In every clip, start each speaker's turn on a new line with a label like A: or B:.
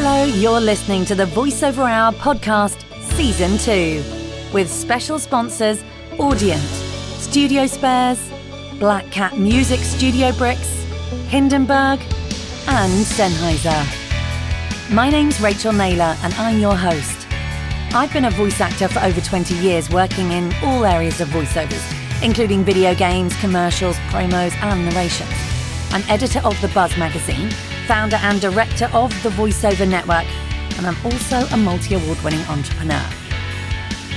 A: Hello, you're listening to the VoiceOver Hour podcast, Season 2, with special sponsors Audient, Studio Spares, Black Cat Music Studio Bricks, Hindenburg, and Sennheiser. My name's Rachel Naylor, and I'm your host. I've been a voice actor for over 20 years, working in all areas of voiceovers, including video games, commercials, promos, and narrations. I'm editor of The Buzz magazine founder and director of the VoiceOver Network, and I'm also a multi award winning entrepreneur.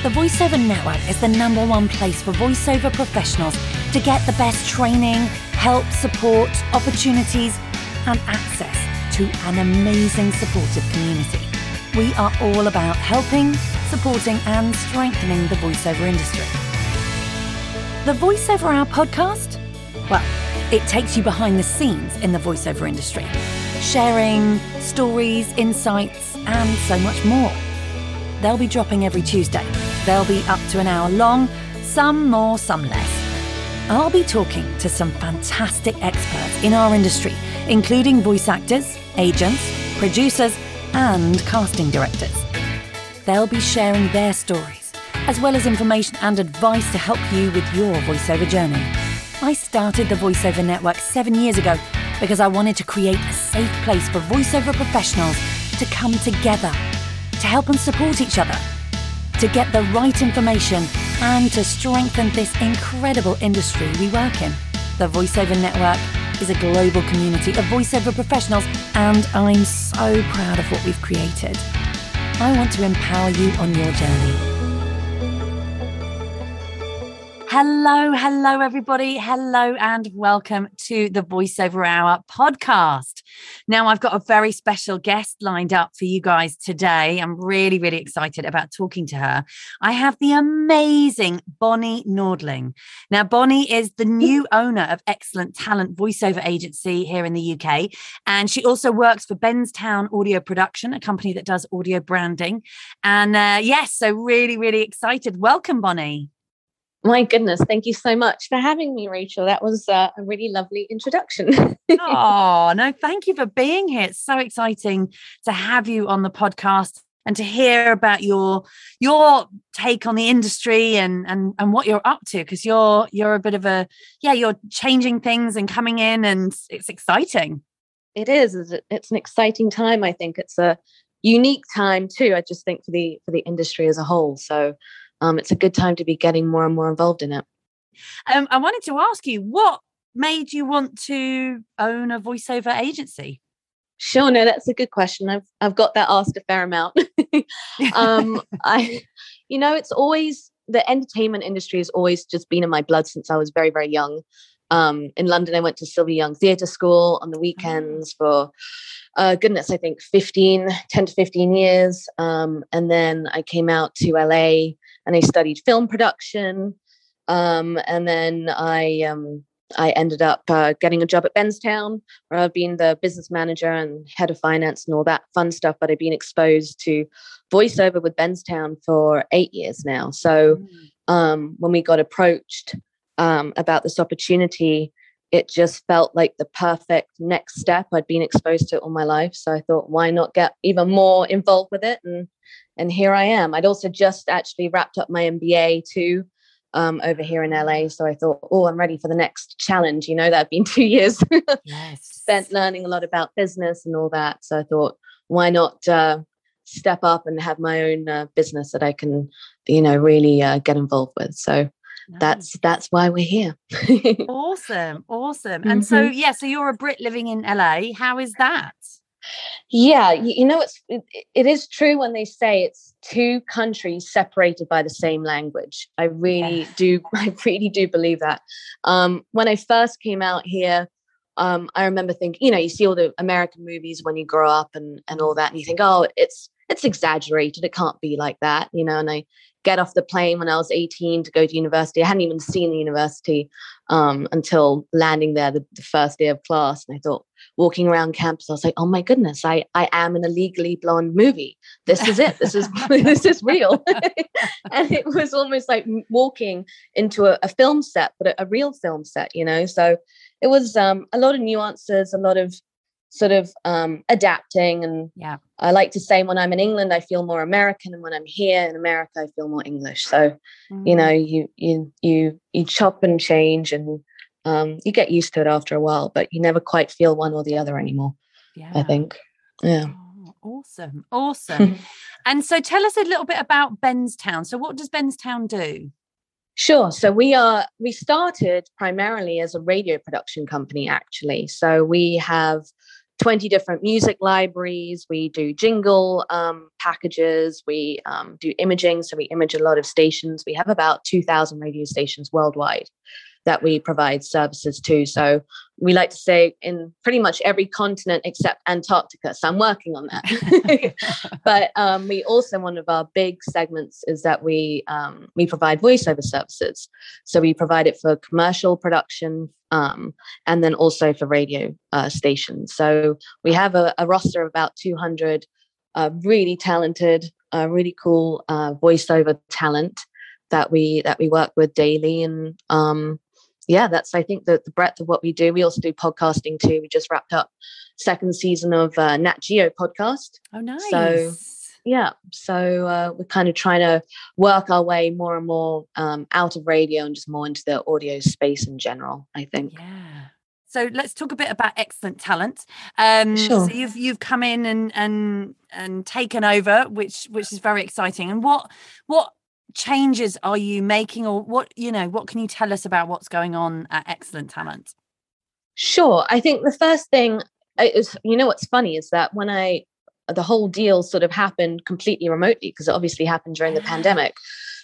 A: The VoiceOver Network is the number one place for voiceover professionals to get the best training, help, support, opportunities, and access to an amazing supportive community. We are all about helping, supporting, and strengthening the voiceover industry. The VoiceOver Hour podcast? Well, it takes you behind the scenes in the voiceover industry sharing stories, insights, and so much more. They'll be dropping every Tuesday. They'll be up to an hour long, some more, some less. I'll be talking to some fantastic experts in our industry, including voice actors, agents, producers, and casting directors. They'll be sharing their stories, as well as information and advice to help you with your voiceover journey. I started the VoiceOver Network seven years ago because I wanted to create a safe place for voiceover professionals to come together, to help and support each other, to get the right information, and to strengthen this incredible industry we work in. The VoiceOver Network is a global community of voiceover professionals, and I'm so proud of what we've created. I want to empower you on your journey. Hello, hello, everybody. Hello, and welcome to the VoiceOver Hour podcast. Now, I've got a very special guest lined up for you guys today. I'm really, really excited about talking to her. I have the amazing Bonnie Nordling. Now, Bonnie is the new owner of Excellent Talent Voiceover Agency here in the UK. And she also works for Benztown Audio Production, a company that does audio branding. And uh, yes, so really, really excited. Welcome, Bonnie.
B: My goodness, thank you so much for having me, Rachel. That was uh, a really lovely introduction.
A: oh, no, thank you for being here. It's so exciting to have you on the podcast and to hear about your your take on the industry and and and what you're up to because you're you're a bit of a yeah, you're changing things and coming in and it's exciting.
B: It is. It's an exciting time, I think. It's a unique time too, I just think for the for the industry as a whole. So um, it's a good time to be getting more and more involved in it.
A: Um, I wanted to ask you what made you want to own a voiceover agency?
B: Sure, no, that's a good question. I've I've got that asked a fair amount. um, I, you know, it's always the entertainment industry has always just been in my blood since I was very very young. Um, in London, I went to Sylvia Young Theatre School on the weekends for, uh, goodness, I think 15, 10 to 15 years. Um, and then I came out to LA and I studied film production. Um, and then I um, I ended up uh, getting a job at Benztown, where I've been the business manager and head of finance and all that fun stuff. But I've been exposed to voiceover with Benztown for eight years now. So mm. um, when we got approached um, about this opportunity, it just felt like the perfect next step. I'd been exposed to it all my life, so I thought, why not get even more involved with it and and here I am. I'd also just actually wrapped up my MBA too um, over here in LA. So I thought, oh, I'm ready for the next challenge. You know, that had been two years yes. spent learning a lot about business and all that. So I thought, why not uh, step up and have my own uh, business that I can, you know, really uh, get involved with. So Nice. that's that's why we're here
A: awesome awesome and mm-hmm. so yeah so you're a brit living in la how is that
B: yeah, you, know, it's it, it is true when they say it's two countries separated by the same language. I really yeah. do, I really do believe that. Um, when I first came out here, um, I remember thinking, you know, you see all the American movies when you grow up and and all that, and you think, oh, it's it's exaggerated. It can't be like that, you know. And I get off the plane when I was 18 to go to university. I hadn't even seen the university um, until landing there the, the, first day of class. And I thought, walking around campus, I was like, oh my goodness, I, I am in a legally blonde movie. This is it. This is this is real. and it was almost like walking into a, a film set, but a, a, real film set, you know. So it was um, a lot of nuances, a lot of sort of um, adapting. And
C: yeah,
B: I like to say when I'm in England, I feel more American, and when I'm here in America, I feel more English. So, mm. you know, you you you you chop and change, and um, you get used to it after a while, but you never quite feel one or the other anymore. Yeah, I think. Yeah.
C: Oh, awesome, awesome. and so, tell us a little bit about Benztown. So, what does Benztown do?
B: Sure. So we are we started primarily as a radio production company actually. So we have 20 different music libraries. We do jingle um, packages. We um, do imaging. So we image a lot of stations. We have about 2,000 radio stations worldwide that we provide services to. So we like to say in pretty much every continent except Antarctica. So I'm working on that. but um, we also one of our big segments is that we um, we provide voiceover services. So we provide it for commercial production um, and then also for radio uh, stations. So we have a, a roster of about 200 uh, really talented, uh, really cool uh, voiceover talent that we that we work with daily and um, yeah, that's I think the, the breadth of what we do. We also do podcasting too. We just wrapped up second season of uh, Nat Geo podcast.
C: Oh, nice.
B: So yeah, so uh, we're kind of trying to work our way more and more um, out of radio and just more into the audio space in general. I think.
C: Yeah. So let's talk a bit about excellent talent. Um, sure. So you've you've come in and and and taken over, which which is very exciting. And what what changes are you making or what you know what can you tell us about what's going on at excellent talent?
B: Sure. I think the first thing uh, is you know what's funny is that when i the whole deal sort of happened completely remotely because it obviously happened during the pandemic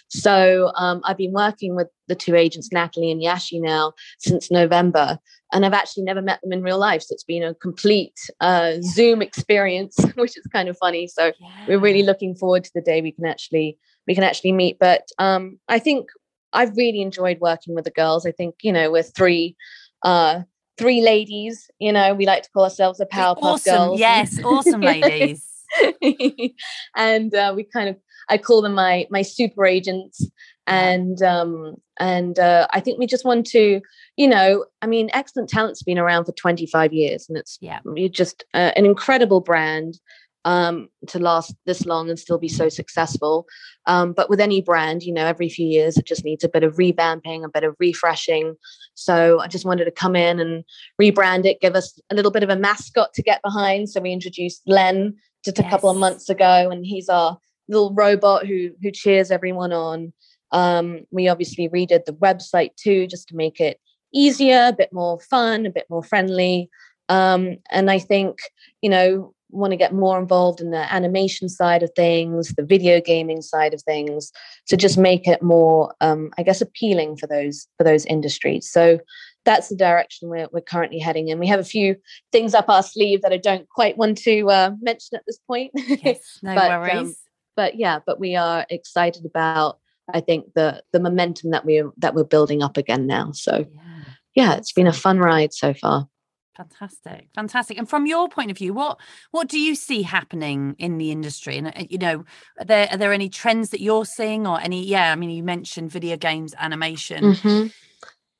B: so um, I've been working with the two agents, Natalie and Yashi, now since November, and I've actually never met them in real life. So it's been a complete uh, Zoom experience, which is kind of funny. So yeah. we're really looking forward to the day we can actually we can actually meet. But um, I think I've really enjoyed working with the girls. I think you know we're three uh, three ladies. You know we like to call ourselves a Powerpuff
C: awesome.
B: Girls.
C: Yes, awesome ladies.
B: and uh, we kind of I call them my my super agents. And um, and uh, I think we just want to, you know, I mean, Excellent Talent's been around for 25 years, and it's
C: yeah,
B: just uh, an incredible brand um, to last this long and still be so successful. Um, but with any brand, you know, every few years it just needs a bit of revamping, a bit of refreshing. So I just wanted to come in and rebrand it, give us a little bit of a mascot to get behind. So we introduced Len just a yes. couple of months ago, and he's our little robot who who cheers everyone on. Um, we obviously redid the website too, just to make it easier, a bit more fun, a bit more friendly. Um, and I think, you know, want to get more involved in the animation side of things, the video gaming side of things, to just make it more, um, I guess, appealing for those for those industries. So that's the direction we're, we're currently heading in. We have a few things up our sleeve that I don't quite want to uh, mention at this point.
C: Yes, no but, um, worries. Um,
B: but yeah, but we are excited about. I think the the momentum that we that we're building up again now. So yeah, yeah it's been a fun ride so far.
C: Fantastic, fantastic. And from your point of view, what what do you see happening in the industry? And uh, you know, are there are there any trends that you're seeing, or any? Yeah, I mean, you mentioned video games, animation.
B: Mm-hmm.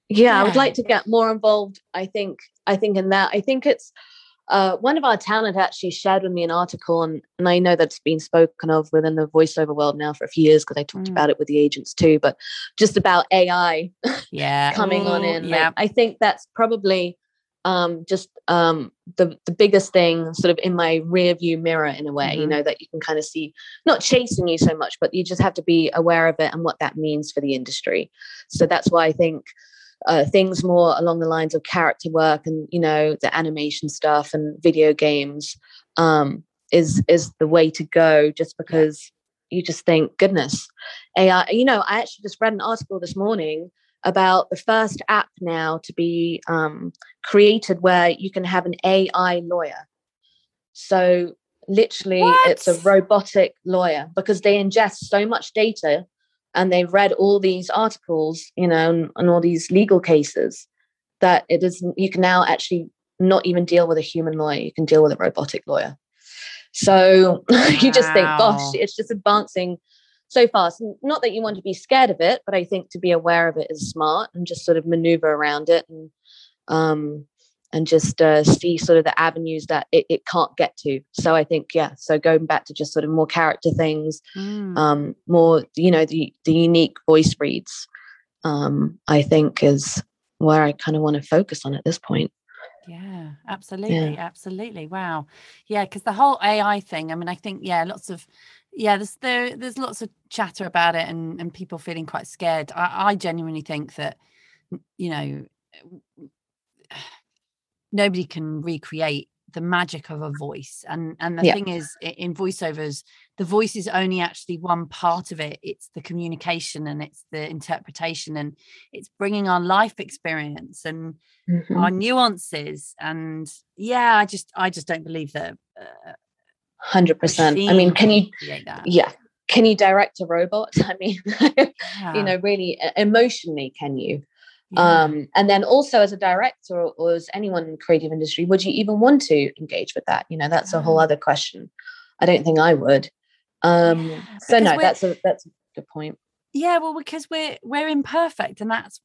B: Yeah, yeah, I would like to get more involved. I think I think in that. I think it's uh, one of our talent actually shared with me an article, and, and I know that's been spoken of within the voiceover world now for a few years because I talked mm. about it with the agents too. But just about AI,
C: yeah,
B: coming Ooh, on in. Yeah, like, I think that's probably um, just um, the the biggest thing sort of in my rear view mirror in a way mm-hmm. you know that you can kind of see not chasing you so much but you just have to be aware of it and what that means for the industry so that's why i think uh, things more along the lines of character work and you know the animation stuff and video games um, is is the way to go just because you just think goodness ai you know i actually just read an article this morning about the first app now to be um, created where you can have an AI lawyer. So, literally, what? it's a robotic lawyer because they ingest so much data and they've read all these articles, you know, and, and all these legal cases that it is, you can now actually not even deal with a human lawyer, you can deal with a robotic lawyer. So, wow. you just think, gosh, it's just advancing so fast. Not that you want to be scared of it, but I think to be aware of it is smart and just sort of maneuver around it and um, and just uh, see sort of the avenues that it, it can't get to. So I think, yeah, so going back to just sort of more character things, mm. um, more, you know, the, the unique voice reads, um, I think is where I kind of want to focus on at this point.
A: Yeah, absolutely. Yeah. Absolutely. Wow. Yeah. Cause the whole AI thing, I mean, I think, yeah, lots of, yeah, there's there, there's lots of chatter about it and, and people feeling quite scared. I, I genuinely think that, you know, nobody can recreate the magic of a voice and and the yeah. thing is in voiceovers the voice is only actually one part of it it's the communication and it's the interpretation and it's bringing our life experience and mm-hmm. our nuances and yeah i just i just don't believe that uh,
B: 100% i mean can you yeah can you direct a robot i mean yeah. you know really emotionally can you yeah. Um, and then also as a director or, or, as anyone in the creative industry, would you even want to engage with that? You know, that's yeah. a whole other question. I don't think I would. Um, yeah, so no, that's a that's a good point.
A: Yeah, well, because we're we're imperfect, and that's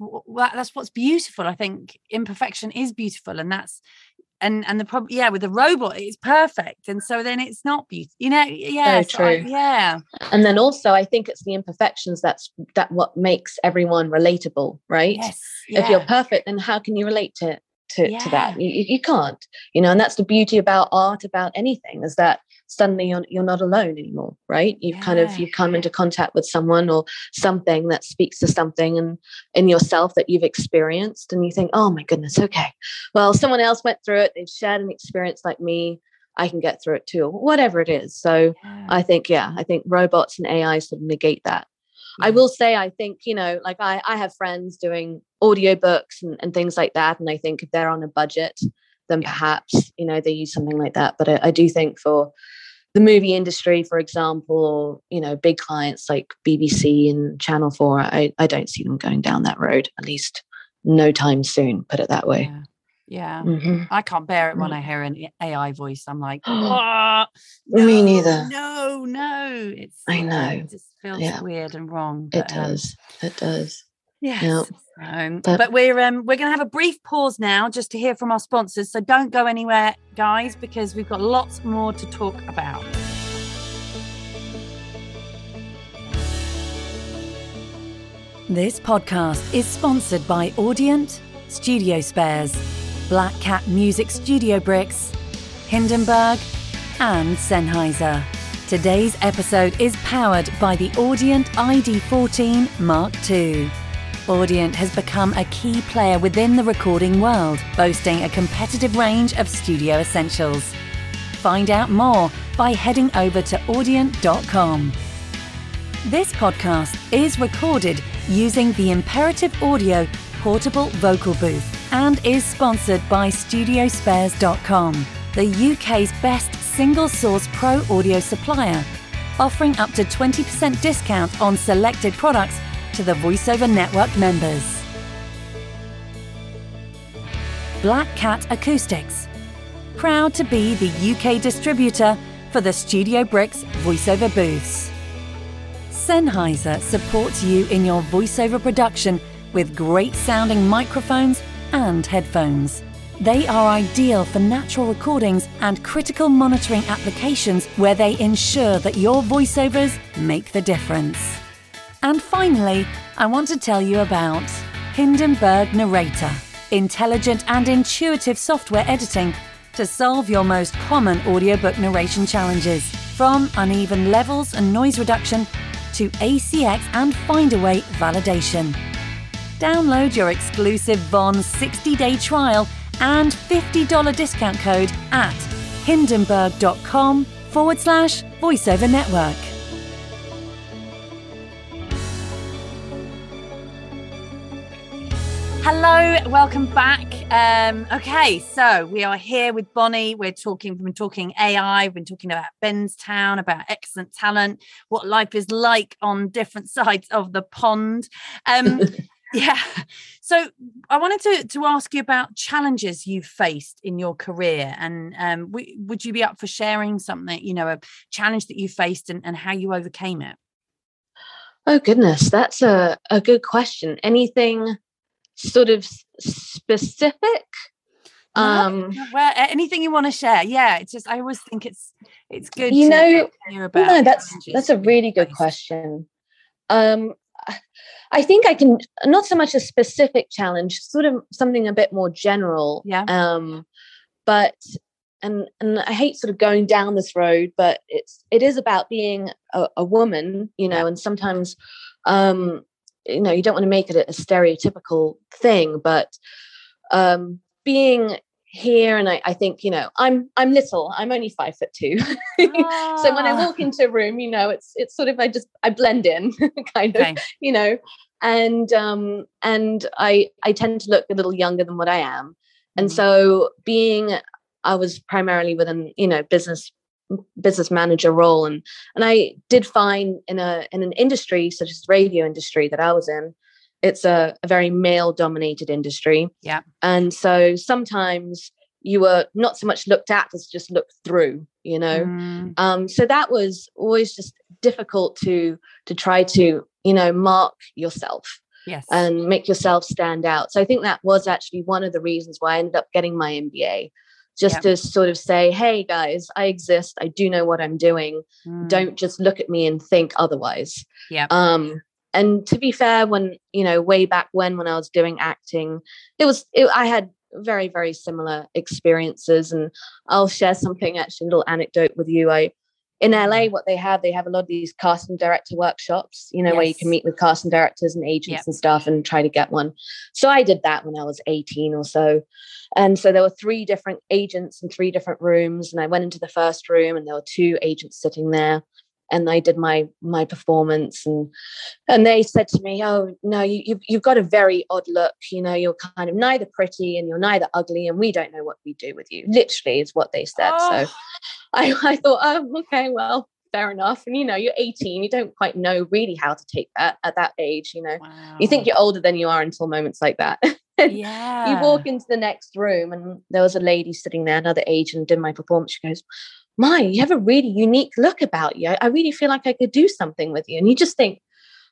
A: that's what's beautiful. I think imperfection is beautiful, and that's and and the problem yeah with the robot it's perfect and so then it's not beautiful you know yeah so true. I, yeah
B: and then also i think it's the imperfections that's that what makes everyone relatable right yes, yeah. if you're perfect then how can you relate to to, yeah. to that you, you can't you know and that's the beauty about art about anything is that suddenly you're, you're not alone anymore right you've yeah. kind of you come into contact with someone or something that speaks to something and in yourself that you've experienced and you think oh my goodness okay well someone else went through it they've shared an experience like me i can get through it too whatever it is so yeah. i think yeah i think robots and ai sort of negate that I will say, I think, you know, like I, I have friends doing audiobooks and, and things like that. And I think if they're on a budget, then yeah. perhaps, you know, they use something like that. But I, I do think for the movie industry, for example, or, you know, big clients like BBC and Channel 4, I, I don't see them going down that road, at least no time soon, put it that way.
A: Yeah. Yeah, mm-hmm. I can't bear it when mm. I hear an AI voice. I'm like, oh,
B: no, me neither.
A: No, no, it's
B: I know
A: it just feels yeah. weird and wrong.
B: But, it um, does. Um, it does.
A: Yes. Um, but, but, we're um, we're going to have a brief pause now just to hear from our sponsors. So don't go anywhere, guys, because we've got lots more to talk about.
C: This podcast is sponsored by Audient, Studio Spares, Black Cat Music Studio Bricks, Hindenburg, and Sennheiser. Today's episode is powered by the Audient ID14 Mark II. Audient has become a key player within the recording world, boasting a competitive range of studio essentials. Find out more by heading over to audient.com. This podcast is recorded using the Imperative Audio portable vocal booth and is sponsored by Studiospares.com, the UK's best single source pro audio supplier, offering up to 20% discount on selected products to the VoiceOver Network members. Black Cat Acoustics. Proud to be the UK distributor for the Studio Bricks voiceover booths. Sennheiser supports you in your voiceover production with great sounding microphones and headphones. They are ideal for natural recordings and critical monitoring applications where they ensure that your voiceovers make the difference. And finally, I want to tell you about Hindenburg Narrator, intelligent and intuitive software editing to solve your most common audiobook narration challenges, from uneven levels and noise reduction to ACX and Findaway validation. Download your exclusive Von 60 day trial and $50 discount code at hindenburg.com forward slash voiceover network.
A: Hello, welcome back. Um, okay, so we are here with Bonnie. We're talking, we've been talking AI, we've been talking about Benztown, about excellent talent, what life is like on different sides of the pond. Um, yeah. So I wanted to to ask you about challenges you've faced in your career, and um, w- would you be up for sharing something, you know, a challenge that you faced and, and how you overcame it?
B: Oh goodness, that's a, a good question. Anything sort of specific? Um,
A: well, anything you want to share? Yeah, it's just I always think it's it's good.
B: You know, no, that's that's a really good question. Um, I think I can not so much a specific challenge, sort of something a bit more general.
A: Yeah.
B: Um, but and and I hate sort of going down this road, but it's it is about being a, a woman, you know, and sometimes um, you know, you don't want to make it a, stereotypical thing, but um being here and I, I, think you know i'm i'm little i'm only five foot two oh. so when i walk ah. into a room you know it's it's sort of i just i blend in kind of you know and um and i i tend to look a little younger than what i am and mm. so being i was primarily within you know business business manager role and and i did find in a in an industry such as the radio industry that i was in it's a, a very male dominated industry.
A: Yeah.
B: And so sometimes you were not so much looked at as just looked through, you know. Mm. Um, so that was always just difficult to to try to, you know, mark yourself.
A: Yes.
B: And make yourself stand out. So I think that was actually one of the reasons why I ended up getting my MBA. Just to sort of say, hey guys, I exist. I do know what I'm doing. Mm. Don't just look at me and think otherwise.
A: Yeah.
B: Um, and to be fair when you know way back when when i was doing acting it was it, i had very very similar experiences and i'll share something actually a little anecdote with you i in la mm-hmm. what they have they have a lot of these casting director workshops you know yes. where you can meet with casting directors and agents yep. and stuff and try to get one so i did that when i was 18 or so and so there were three different agents in three different rooms and i went into the first room and there were two agents sitting there and I did my my performance and and they said to me, "Oh no, you you've, you've got a very odd look. You know, you're kind of neither pretty and you're neither ugly, and we don't know what we do with you." Literally, is what they said. Oh. So ah. I I thought, oh okay, well fair enough. And you know, you're 18, you don't quite know really how to take that at that age. You know, wow. you think you're older than you are until moments like that.
A: yeah.
B: you walk into the next room, and there was a lady sitting there, another agent, did my performance. She goes, my, you have a really unique look about you. I really feel like I could do something with you. And you just think,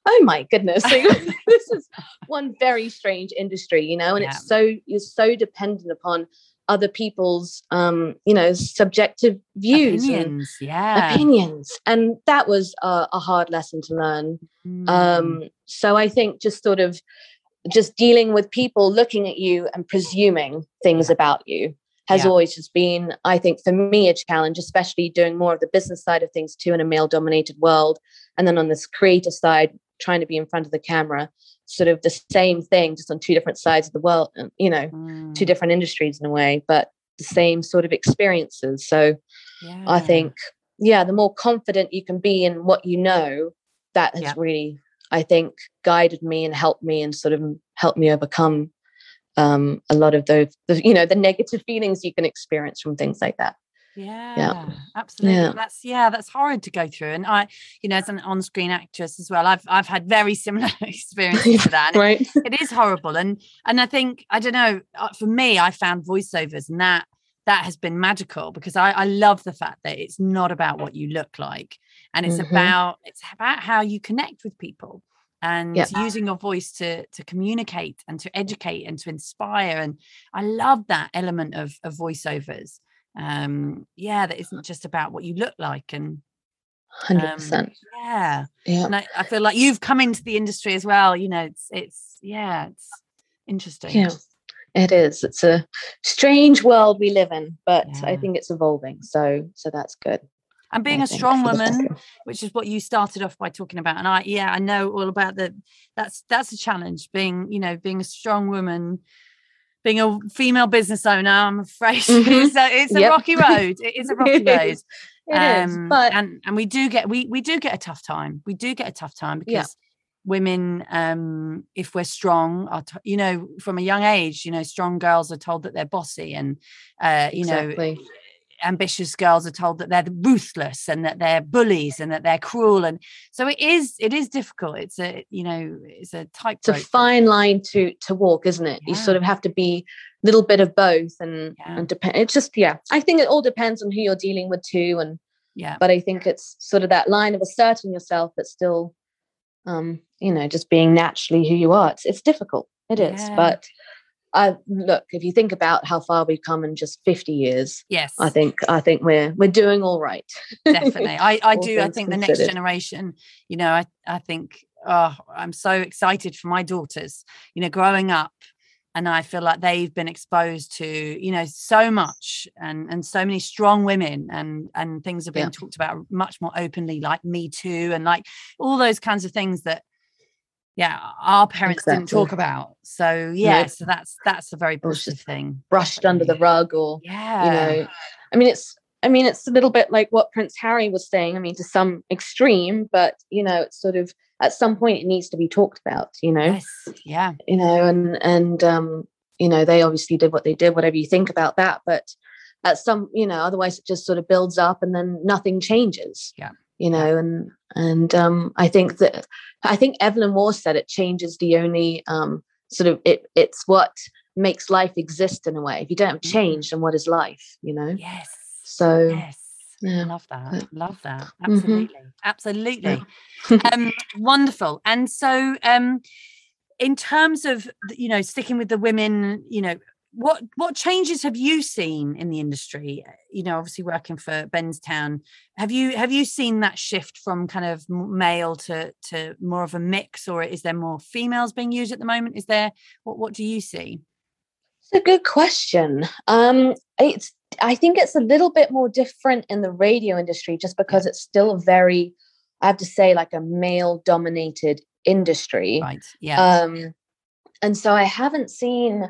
B: oh my goodness, this is one very strange industry, you know, and yeah. it's so, you're so dependent upon other people's, um, you know, subjective views
A: opinions, and yeah.
B: opinions. And that was a, a hard lesson to learn. Mm. Um, so I think just sort of, just dealing with people looking at you and presuming things about you has yeah. always just been, I think, for me, a challenge, especially doing more of the business side of things too in a male dominated world. And then on this creative side, trying to be in front of the camera, sort of the same thing, just on two different sides of the world, you know, mm. two different industries in a way, but the same sort of experiences. So yeah. I think, yeah, the more confident you can be in what you know, that has yeah. really, I think, guided me and helped me and sort of helped me overcome um, a lot of those, the, you know, the negative feelings you can experience from things like that.
A: Yeah, yeah, absolutely. Yeah. That's yeah, that's horrid to go through. And I, you know, as an on-screen actress as well, I've I've had very similar experiences with that.
B: right.
A: It, it is horrible. And and I think I don't know. Uh, for me, I found voiceovers, and that that has been magical because I, I love the fact that it's not about what you look like, and it's mm-hmm. about it's about how you connect with people and yep. using your voice to to communicate and to educate and to inspire and i love that element of, of voiceovers um yeah that isn't just about what you look like and
B: 100% um,
A: yeah yeah and I, I, feel like you've come into the industry as well you know it's it's yeah it's interesting
B: yeah it is it's a strange world we live in but yeah. i think it's evolving so so that's good
A: and being I a strong woman which is what you started off by talking about and i yeah i know all about that that's that's a challenge being you know being a strong woman being a female business owner i'm afraid mm-hmm. it's a yep. rocky road it is a rocky road
B: it um, is, but
A: and and we do get we we do get a tough time we do get a tough time because yeah. women um if we're strong are t- you know from a young age you know strong girls are told that they're bossy and uh you exactly. know ambitious girls are told that they're ruthless and that they're bullies and that they're cruel and so it is it is difficult it's a you know it's a type
B: it's a fine line to to walk isn't it yeah. you sort of have to be a little bit of both and yeah. and depend it's just yeah i think it all depends on who you're dealing with too and
A: yeah
B: but i think it's sort of that line of asserting yourself but still um you know just being naturally who you are it's, it's difficult it is yeah. but I look if you think about how far we've come in just 50 years.
A: Yes,
B: I think I think we're we're doing all right.
A: definitely. I I do. I think the next generation. You know, I I think. Oh, I'm so excited for my daughters. You know, growing up and i feel like they've been exposed to you know so much and and so many strong women and and things are being yeah. talked about much more openly like me too and like all those kinds of things that yeah our parents exactly. didn't talk about so yeah no. so that's that's a very positive thing
B: brushed under the rug or yeah you know i mean it's i mean it's a little bit like what prince harry was saying i mean to some extreme but you know it's sort of at some point it needs to be talked about you know yes.
A: yeah
B: you know and and um you know they obviously did what they did whatever you think about that but at some you know otherwise it just sort of builds up and then nothing changes
A: yeah
B: you know and and um i think that i think evelyn waugh said it changes the only um sort of it it's what makes life exist in a way. If you don't have mm-hmm. change then what is life you know?
A: Yes.
B: So
A: yes. Yeah. love that. love that. absolutely. Mm-hmm. absolutely. Yeah. um wonderful. And so um in terms of you know sticking with the women you know what what changes have you seen in the industry? You know obviously working for Benztown have you have you seen that shift from kind of male to to more of a mix or is there more females being used at the moment? Is there what what do you see?
B: It's a good question. Um it's i think it's a little bit more different in the radio industry just because it's still very i have to say like a male dominated industry.
A: Right yeah.
B: Um and so i haven't seen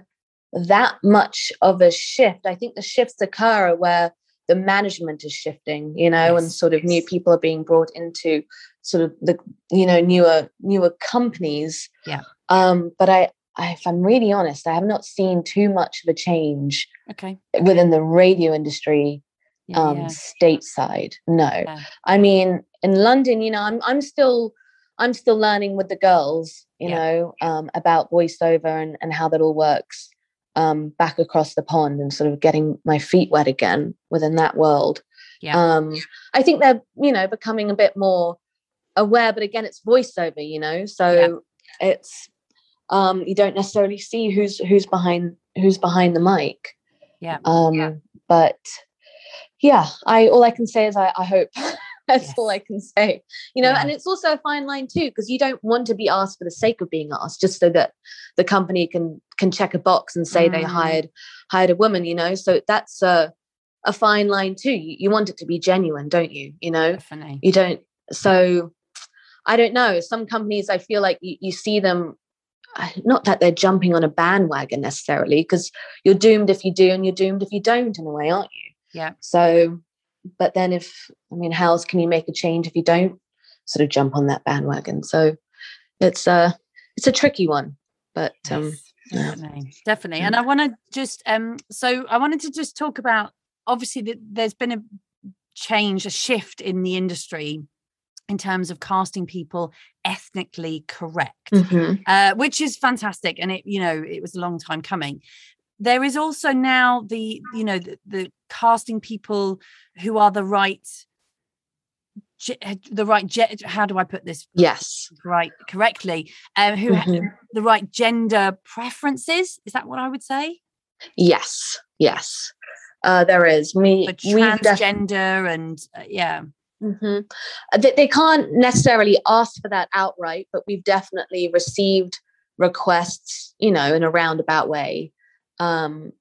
B: that much of a shift. I think the shifts occur where the management is shifting, you know, yes. and sort of new people are being brought into sort of the you know newer newer companies.
A: Yeah.
B: Um, but I, I, if I'm really honest, I have not seen too much of a change.
A: Okay.
B: Within the radio industry, um, yeah. stateside, no. Yeah. I mean, in London, you know, I'm I'm still I'm still learning with the girls, you yeah. know, um, about voiceover and, and how that all works um, back across the pond and sort of getting my feet wet again within that world.
A: Yeah.
B: Um, I think they're, you know, becoming a bit more aware, but again, it's voiceover, you know, so yeah. it's um, you don't necessarily see who's who's behind who's behind the mic.
A: Yeah.
B: Um,
A: yeah.
B: but yeah, I all I can say is I, I hope that's yes. all I can say. You know, yeah. and it's also a fine line too, because you don't want to be asked for the sake of being asked, just so that the company can can check a box and say mm. they hired hired a woman. You know, so that's a a fine line too. You, you want it to be genuine, don't you? You know,
A: Definitely.
B: you don't. So I don't know. Some companies, I feel like you, you see them not that they're jumping on a bandwagon necessarily because you're doomed if you do and you're doomed if you don't in a way aren't you
A: yeah
B: so but then if i mean how else can you make a change if you don't sort of jump on that bandwagon? So it's a it's a tricky one but um
A: yes, definitely. Yeah. definitely and i want to just um so i wanted to just talk about obviously that there's been a change a shift in the industry in terms of casting people ethnically correct
B: mm-hmm.
A: uh, which is fantastic. And it you know it was a long time coming there is also now the you know the, the casting people who are the right eh, the right how do i put this?
B: Yes.
A: Right correctly um who mm-hmm. the right gender preferences is that what i would say?
B: Yes yes. Uh there is. We
A: transgender def- and uh, yeah.
B: Mm-hmm. Uh, they, they can't necessarily ask for that outright but we've definitely received requests you know in a roundabout way um,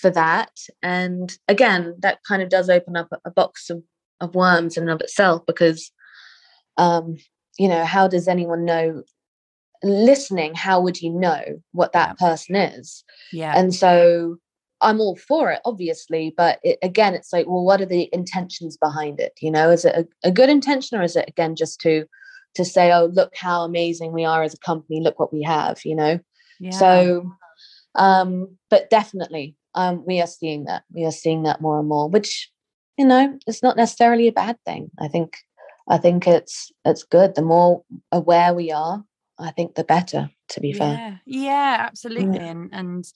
B: for that. And again, that kind of does open up a box of, of worms in and of itself because, um, you know, how does anyone know? Listening, how would you know what that person is?
A: Yeah.
B: And so I'm all for it, obviously, but it, again, it's like, well, what are the intentions behind it? You know, is it a, a good intention or is it again just to to say, oh, look how amazing we are as a company, look what we have, you know? Yeah. So um, but definitely, um, we are seeing that. We are seeing that more and more, which you know, it's not necessarily a bad thing. I think, I think it's it's good. The more aware we are, I think the better. To be
A: yeah.
B: fair,
A: yeah, absolutely, yeah. and and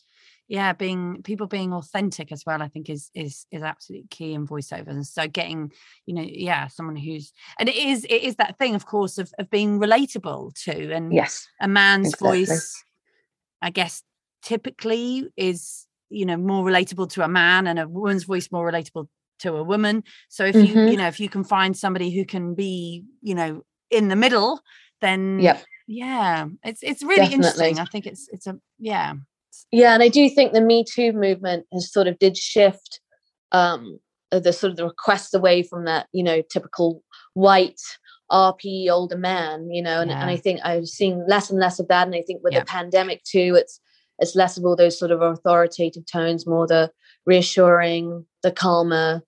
A: yeah being people being authentic as well i think is is is absolutely key in voiceovers and so getting you know yeah someone who's and it is it is that thing of course of, of being relatable to and
B: yes
A: a man's exactly. voice i guess typically is you know more relatable to a man and a woman's voice more relatable to a woman so if mm-hmm. you you know if you can find somebody who can be you know in the middle then
B: yeah
A: yeah it's it's really Definitely. interesting i think it's it's a yeah
B: yeah and i do think the me too movement has sort of did shift um the sort of the requests away from that you know typical white rp older man you know and, yeah. and i think i've seen less and less of that and i think with yeah. the pandemic too it's it's less of all those sort of authoritative tones more the reassuring the calmer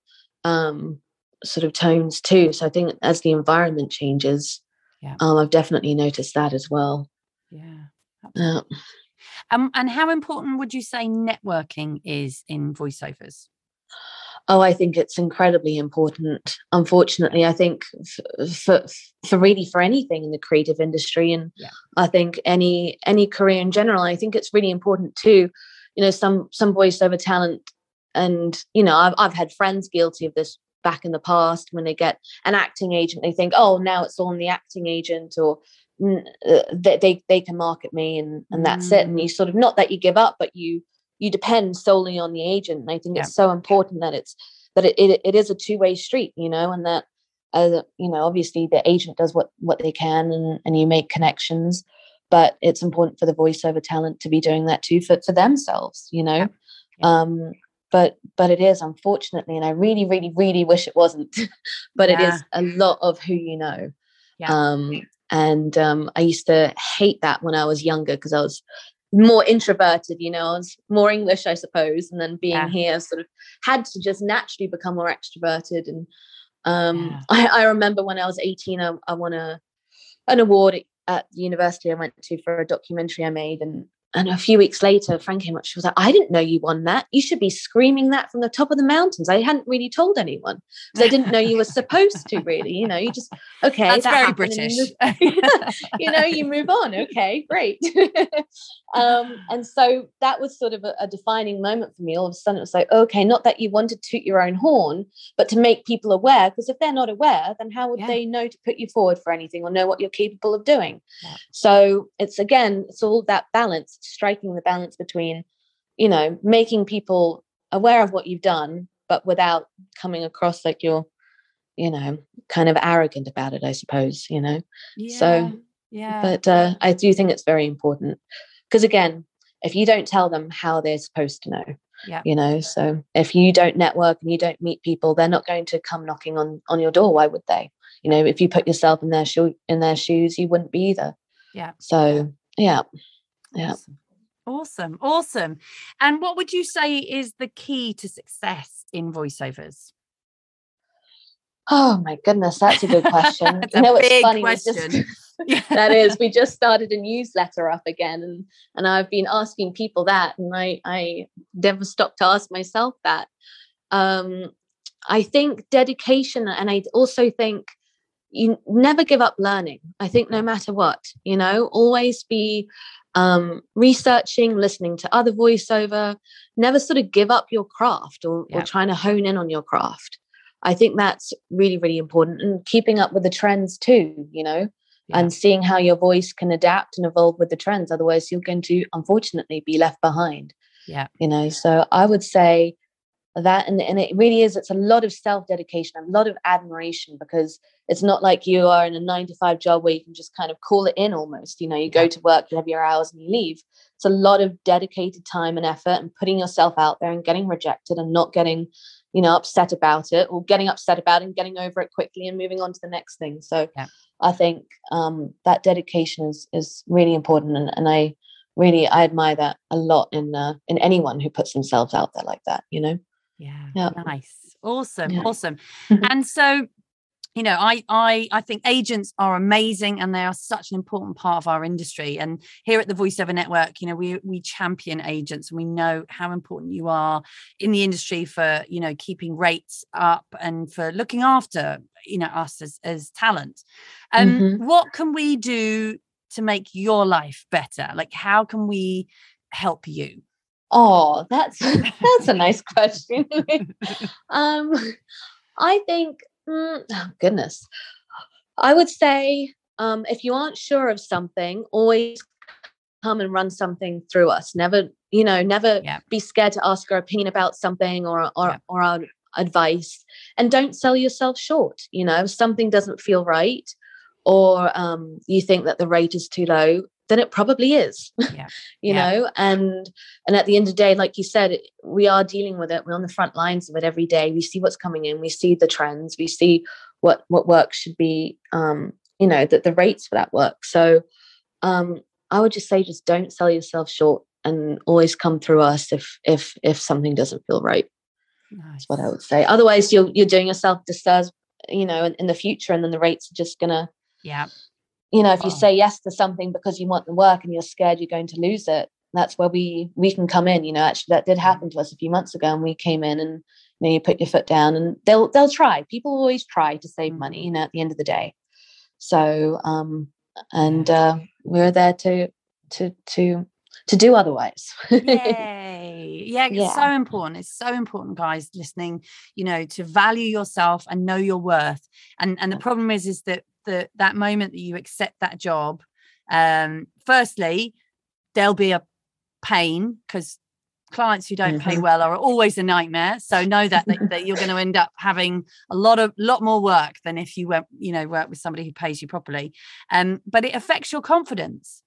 B: um sort of tones too. So i think as the environment changes yeah. um, i've definitely noticed that as well.
A: Yeah uh, um, and how important would you say networking is in voiceovers
B: oh i think it's incredibly important unfortunately i think for for really for anything in the creative industry and yeah. i think any any career in general i think it's really important too you know some some voiceover talent and you know I've, I've had friends guilty of this back in the past when they get an acting agent they think oh now it's all on the acting agent or uh, they, they they can market me and and that's mm. it and you mm. sort of not that you give up but you you depend solely on the agent and i think yeah. it's so important that it's that it, it, it is a two-way street you know and that uh, you know obviously the agent does what what they can and, and you make connections but it's important for the voiceover talent to be doing that too for, for themselves you know yeah. Um but but it is unfortunately and i really really really wish it wasn't but yeah. it is a lot of who you know yeah. um and um i used to hate that when i was younger because i was more introverted you know i was more english i suppose and then being yeah. here sort of had to just naturally become more extroverted and um I, I remember when i was 18 i, I won a an award at the university i went to for a documentary i made and and a few weeks later, Fran came up. She was like, I didn't know you won that. You should be screaming that from the top of the mountains. I hadn't really told anyone because I didn't know you were supposed to, really. You know, you just, okay.
A: That's that very British.
B: you know, you move on. Okay, great. um, and so that was sort of a, a, defining moment for me. All of a sudden, it was like, okay, not that you wanted to toot your own horn, but to make people aware. Because if they're not aware, then how would yeah. they know to put you forward for anything or know what you're capable of doing? Yeah. So it's again, it's all that balance striking the balance between you know making people aware of what you've done but without coming across like you're you know kind of arrogant about it i suppose you know? Yeah, so yeah but uh, i do think it's very important. Because again if you don't tell them how they're supposed to know yeah. you know? So if you don't network and you don't meet people they're not going to come knocking on on your door why would they? You know if you put yourself in their shoe in their shoes you wouldn't be either.
A: Yeah.
B: So yeah yeah
A: awesome. Awesome. Awesome. And what would you say is the key to success in voiceovers?
B: Oh my goodness, that's a good question.
A: you know, it's funny. Question.
B: Just, that is, we just started a newsletter up again, and and I've been asking people that, and I I never stopped to ask myself that. Um, I think dedication, and I also think you never give up learning. I think no matter what, you know, always be um, researching, listening to other voiceover, never sort of give up your craft or, yeah. or trying to hone in on your craft. I think that's really, really important and keeping up with the trends too, you know, yeah. and seeing how your voice can adapt and evolve with the trends. Otherwise, you're going to unfortunately be left behind.
A: Yeah.
B: You know, so I would say that and, and it really is it's a lot of self-dedication a lot of admiration because it's not like you are in a nine to five job where you can just kind of call it in almost you know you go to work you have your hours and you leave. It's a lot of dedicated time and effort and putting yourself out there and getting rejected and not getting you know upset about it or getting upset about it and getting over it quickly and moving on to the next thing. So yeah. i think um, that dedication is is really important and, and i really i admire that a lot in uh, in anyone who puts themselves out there like that you know
A: yeah, yeah. nice. Awesome yeah. awesome. And so you know i i i think agents are amazing and they are such an important part of our industry. And here at the voiceover network you know we we champion agents and we know how important you are in the industry for you know keeping rates up and for looking after you know us as as talent. And um, mm-hmm. what can we do to make your life better? Like how can we help you
B: Oh, that's that's a nice question. um, I think, mm, oh goodness, I would say um, if you aren't sure of something, always come and run something through us. Never, you know, never
A: Yeah.
B: be scared to ask our opinion about something or or
A: Yeah.
B: or our advice. And don't sell yourself short. You know, if something doesn't feel right, or um, you think that the rate is too low, then it probably is.
A: Yeah.
B: you
A: Yeah.
B: know, and and at the end of the day, like you said, we are dealing with it. We're on the front lines of it every day. We see what's coming in. We see the trends. We see what what work should be. Um, you know, that the rates for that work. So um, I would just say, just don't sell yourself short, and always come through us if if if something doesn't feel right.
A: Nice.
B: That's what I would say. Otherwise, you're you're doing yourself disservice, you know, in, in the future, and then the rates are just gonna,
A: Yeah.
B: You know, if you say yes to something because you want the work and you're scared you're going to lose it, that's where we we can come in. You know, actually, that did happen to us a few months ago, and we came in and you know you put your foot down, and they'll they'll try. People always try to save money. You know, at the end of the day. So, um, and uh, we're there to to to to do otherwise.
A: Yay. Yeah, it's
B: Yeah.
A: so important. It's so important, guys, listening, you know, to value yourself and know your worth. And and the problem is, is that the that moment that you accept that job, um, firstly, there'll be a pain because clients who don't pay
B: Mhm.
A: well are always a nightmare. So know that that, that you're going to end up having a lot of lot more work than if you went, you know, work with somebody who pays you properly. Um, but it affects your confidence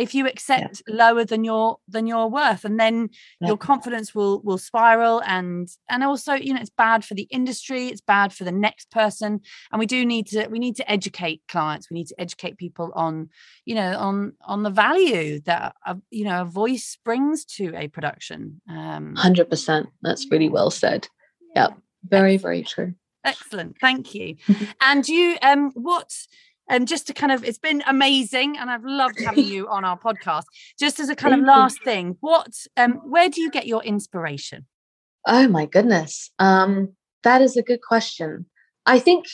A: if you accept lower than your than your worth and then your confidence will will spiral and and also you know it's bad for the industry it's bad for the next person and we do need to we need to educate clients we need to educate people on you know on on the value that a, you know a voice brings to a production um
B: Hundred percent. That's really well said. Yep. Very very true.
A: excellent thank you and you um what um just to kind of it's been amazing and i've loved having you on our podcast just as a kind of
B: Thank you.
A: last thing what um where do you get your inspiration
B: Oh my goodness. Um, that is a good question. I think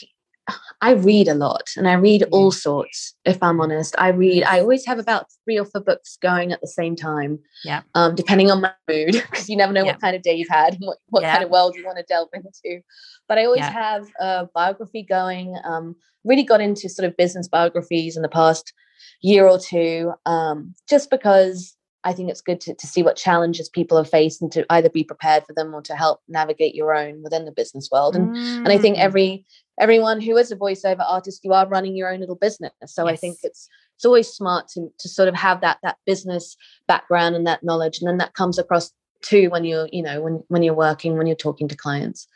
B: I read a lot and I read all sorts, if I'm honest. I read, I always have about three or four books going at the same time.
A: Yeah.
B: Um, depending on my mood, because you never know
A: Yeah.
B: what kind of day you've had and what, what
A: Yeah.
B: kind of world you want to delve into. But I always
A: Yeah.
B: have a biography going. Um, really got into sort of business biographies in the past year or two, um, just because I think it's good to, to see what challenges people have faced and to either be prepared for them or to help navigate your own within the business world. And and I think
A: Mm.
B: every everyone who is a voiceover artist, you are running your own little business. So I think it's it's always smart to to sort of have that that business background and that knowledge, and then that comes across too when you're you know when when you're working when you're talking to clients.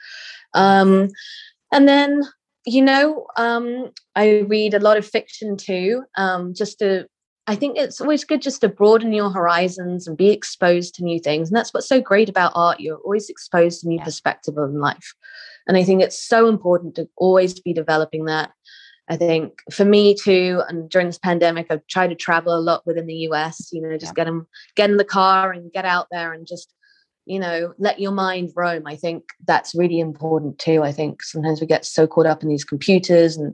B: Um, and then you know um, I read a lot of fiction too, um, just to I think it's always good just to broaden your horizons and be exposed to new things. And that's what's so great about art. You're always exposed to new
A: Yeah.
B: perspective on life. And I think it's so important to always be developing that. I think for me too, and during this pandemic, I've tried to travel a lot within the US, you know, just
A: Yeah.
B: get them, get in the car and get out there and just, you know, let your mind roam. I think that's really important too. I think sometimes we get so caught up in these computers and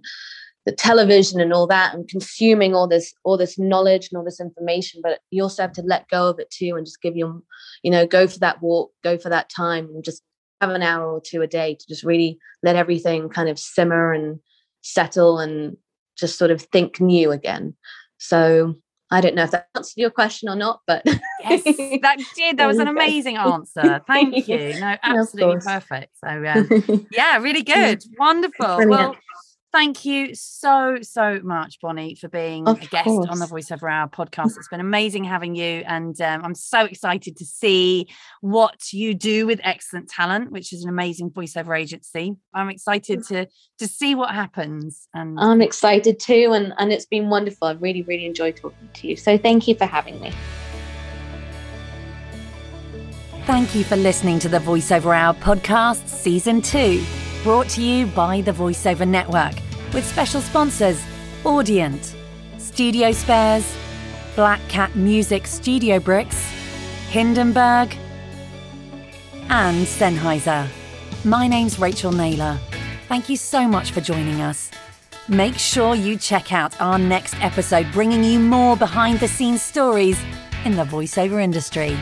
B: the television and all that and consuming all this all this knowledge and all this information but you also have to let go of it too and just give your you know go for that walk go for that time and just have an hour or two a day to just really let everything kind of simmer and settle and just sort of think new again. So i don't know if that answered your question or not but
A: yes that did. That was an amazing answer. Thank you. No absolutely
B: course.
A: perfect. So um, yeah really good. Wonderful.
B: Brilliant.
A: well thank you so so much bonnie for being
B: Of
A: a guest on the voiceover hour podcast. It's been amazing having you and um, i'm so excited to see what you do with excellent talent which is an amazing voiceover agency. I'm excited to to see what happens and
B: i'm excited too and and it's been wonderful. I've really really enjoyed talking to you. So thank you for having me.
C: Thank you for listening to the VoiceOver Hour podcast, season two, brought to you by the VoiceOver Network, with special sponsors Audient, Studio Spares, Black Cat Music Studio Bricks, Hindenburg, and Sennheiser. My name's Rachel Naylor. Thank you so much for joining us. Make sure you check out our next episode, bringing you more behind the scenes stories in the voiceover industry.